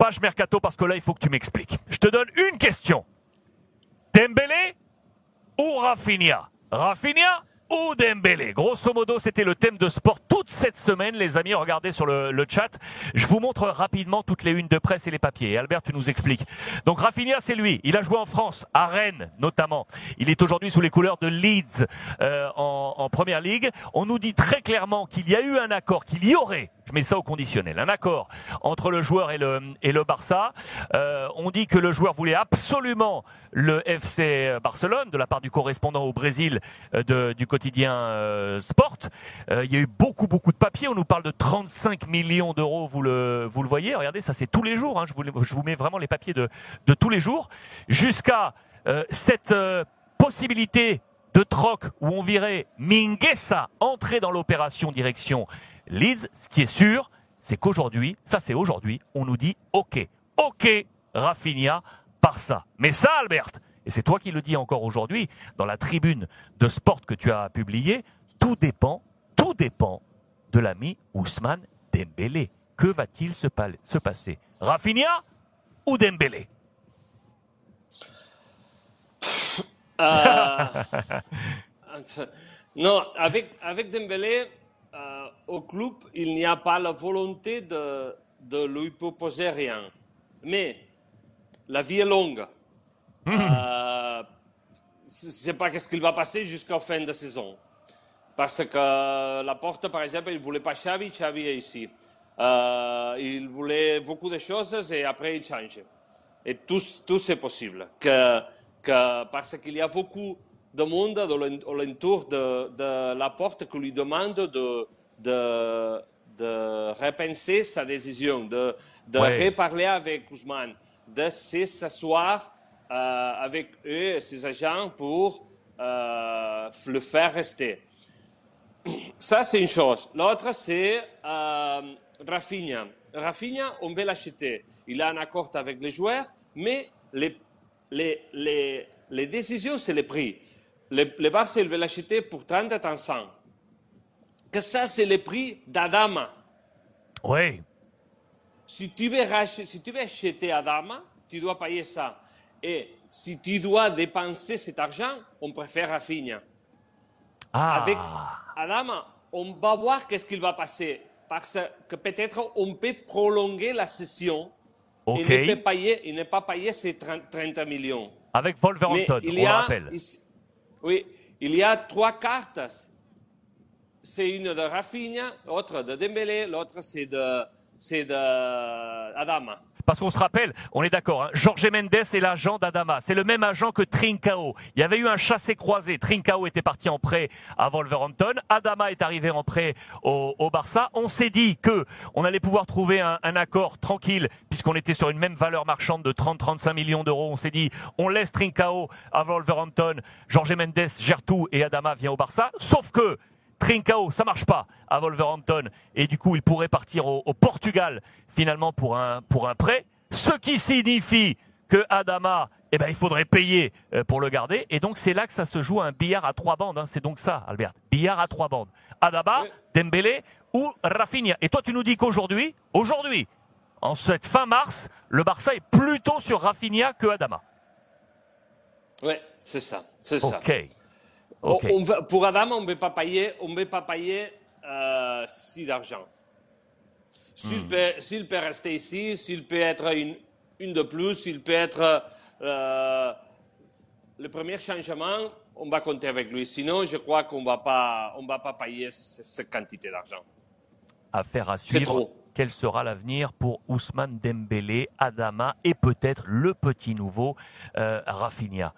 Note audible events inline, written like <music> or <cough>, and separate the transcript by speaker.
Speaker 1: Page mercato parce que là, il faut que tu m'expliques. Je te donne une question. Dembélé ou Rafinha? Rafinha ou Dembélé? Grosso modo, c'était le thème de sport toute cette semaine, les amis. Regardez sur le, le, chat. Je vous montre rapidement toutes les unes de presse et les papiers. Albert, tu nous expliques. Donc Rafinha, c'est lui. Il a joué en France, à Rennes notamment. Il est aujourd'hui sous les couleurs de Leeds euh, en, en Première Ligue. On nous dit très clairement qu'il y a eu un accord, qu'il y aurait je mets ça au conditionnel, un accord entre le joueur et le, Barça. Euh, on dit que le joueur voulait absolument le FC Barcelone de la part du correspondant au Brésil euh, du quotidien euh, Sport. Il y a eu beaucoup beaucoup de papiers. On nous parle de 35 millions d'euros. Vous le voyez? Regardez, ça c'est tous les jours. Hein. Je, vous, mets vraiment les papiers de, de tous les jours jusqu'à cette possibilité de troc où on virait Minguesa entrer dans l'opération direction Leeds, ce qui est sûr, c'est qu'aujourd'hui, ça c'est aujourd'hui, on nous dit OK, OK, Rafinha, par ça. Mais ça, Albert, et c'est toi qui le dis encore aujourd'hui, dans la tribune de sport que tu as publiée, tout dépend, tout dépend de l'ami Ousmane Dembélé. Que va-t-il se, se, passer? Rafinha ou Dembélé?
Speaker 2: Euh, <laughs> <laughs> Non, avec, avec Dembélé, euh, au club, il n'y a pas la volonté de, de, lui proposer rien. Mais la vie est longue. Mmh. Euh, je ne sais pas ce qu'il va passer jusqu'à la fin de saison. Parce que la porte, par exemple, il ne voulait pas Xavi, Xavi est ici. Euh, il voulait beaucoup de choses et après il change. Et tout, tout c'est possible. Que, que, parce qu'il y a beaucoup de monde autour de, de la porte qui lui demande de, de, de repenser sa décision, de, de ouais. reparler avec Ousmane, de s'asseoir euh, avec eux et ses agents pour euh, le faire rester. <clears throat> Ça, c'est une chose. L'autre, c'est euh, Rafinha. Rafinha, on veut l'acheter. Il a un accord avec les joueurs, mais les, les, les, les décisions, c'est le prix. Le, le Barça, il veut l'acheter pour 30 à 100. Que ça, c'est le prix d'Adama.
Speaker 1: Oui.
Speaker 2: Si tu, veux racheter, si tu veux acheter Adama, tu dois payer ça. Et si tu dois dépenser cet argent, on préfère Rafinha.
Speaker 1: Ah.
Speaker 2: Avec Adama, on va voir qu'est-ce qu'il va passer. Parce que peut-être on peut prolonger la session
Speaker 1: okay.
Speaker 2: et ne, pas payer, et ne pas payer ces 30, 30 millions.
Speaker 1: Avec Wolverhampton, on le rappelle.
Speaker 2: Oui, il y a trois cartes. C'est une de Rafinha, l'autre de Dembélé, l'autre c'est de, c'est de Adama.
Speaker 1: Parce qu'on se rappelle, on est d'accord, hein, Jorge Mendes est l'agent d'Adama. C'est le même agent que Trincao. Il y avait eu un chassé-croisé. Trincao était parti en prêt à Wolverhampton. Adama est arrivé en prêt au, Barça. On s'est dit que on allait pouvoir trouver un, un accord tranquille, puisqu'on était sur une même valeur marchande de 30-35 millions d'euros. On s'est dit, on laisse Trincao à Wolverhampton. Jorge Mendes gère tout et Adama vient au Barça. Sauf que Trincao, ça marche pas à Wolverhampton et du coup il pourrait partir au, au, Portugal finalement pour un pour un prêt, ce qui signifie que Adama, eh ben il faudrait payer pour le garder et donc c'est là que ça se joue un billard à trois bandes. Hein. C'est donc ça, Albert, billard à trois bandes. Adama, oui. Dembélé ou Rafinha. Et toi tu nous dis qu'aujourd'hui, aujourd'hui, en cette fin mars, le Barça est plutôt sur Rafinha que Adama.
Speaker 2: Oui, c'est ça, c'est
Speaker 1: okay.
Speaker 2: ça. Okay. On, on, pour Adam, on ne veut pas payer, on veut pas payer euh, si d'argent. S'il, mm. peut, s'il peut rester ici, s'il peut être une, une de plus, s'il peut être euh, le premier changement, on va compter avec lui. Sinon, je crois qu'on va pas, on va pas payer cette quantité d'argent.
Speaker 1: Affaire à suivre. Quel sera l'avenir pour Ousmane Dembélé, Adama et peut-être le petit nouveau euh, Rafinha?